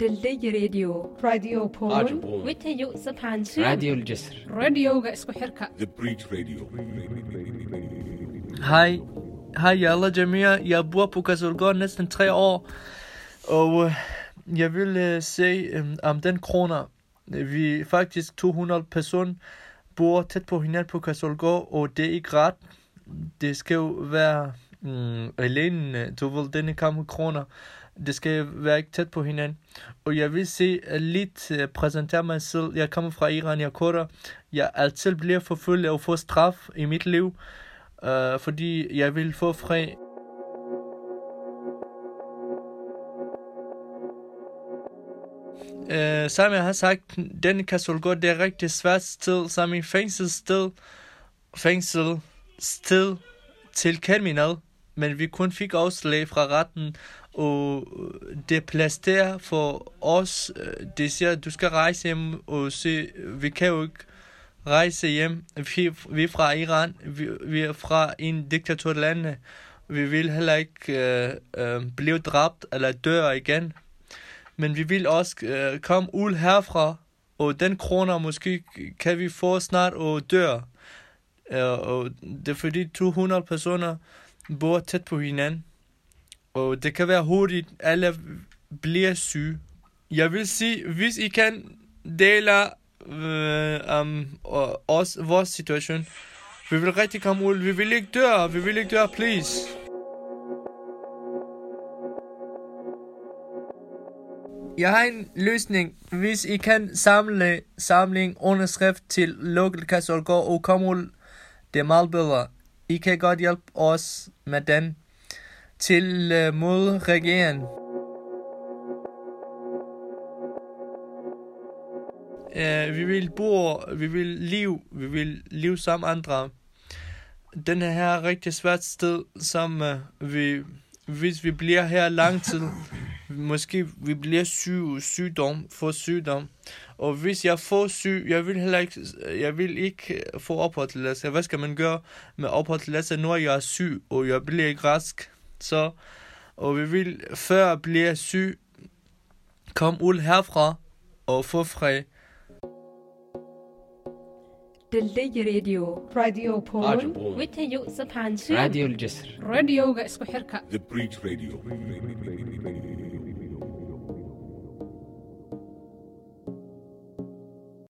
ድልድይ ሬድዮ ራድዮ ፖል ወተዩ ስብሓንሱ ራድዮ ልጀስር ራድዮጋ isku xirka Hej, hej alle Jamia. Jeg bor på Kasolgård næsten tre år, og øh, jeg vil uh, se um, om den kroner. Vi faktisk 200 personer bor tæt på hinanden på Kasolgård, og det er ikke ret. Det skal jo være mm, alene, øh, du ved, denne kamp kroner. Det skal være ikke tæt på hinanden. Og jeg vil se øh, lidt øh, præsentere mig selv. Jeg kommer fra Iran, jeg er kurder. Jeg altid bliver forfulgt og får straf i mit liv. Uh, fordi jeg vil få fred. Uh, som jeg har sagt, den Kasolgård, det er rigtig svært sted, som en fængselssted, fængselssted til kriminal, men vi kun fik afslag fra retten, og øh, det er plads der for os, øh, det siger, du skal rejse hjem og se, øh, vi kan jo ikke rejse hjem. Vi, vi er fra Iran. Vi, vi er fra en diktaturlande, Vi vil heller ikke øh, øh, blive dræbt eller dør igen. Men vi vil også øh, komme ud herfra, og den kroner måske kan vi få snart og dør. Øh, og det er fordi 200 personer bor tæt på hinanden. Og det kan være hurtigt, alle bliver syge. Jeg vil sige, hvis I kan dele øh, um, øh, os, vores situation. Vi vil rigtig komme ud. Vi vil ikke dør. Vi vil ikke dør, please. Jeg har en løsning. Hvis I kan samle samling underskrift til Local Castle og komme ud, det er meget bedre. I kan godt hjælpe os med den til øh, uh, mod regeringen. Uh, øh, vi vil bo, vi vil leve, vi vil leve som andre. Den her er rigtig svært sted, som uh, vi, hvis vi bliver her lang tid, måske vi bliver syg, sygdom, få sygdom. Og hvis jeg får syg, jeg vil heller ikke, jeg vil ikke få opholdstilladelse. Hvad skal man gøre med opholdstilladelse, når jeg er syg, og jeg bliver ikke rask? Så, og vi vil, før jeg bliver syg, komme ud herfra og få fred. دلدي راديو راديو بول عجبون ويتيو سبحان شو راديو الجسر radiowga isku xirka The Bridge Radio.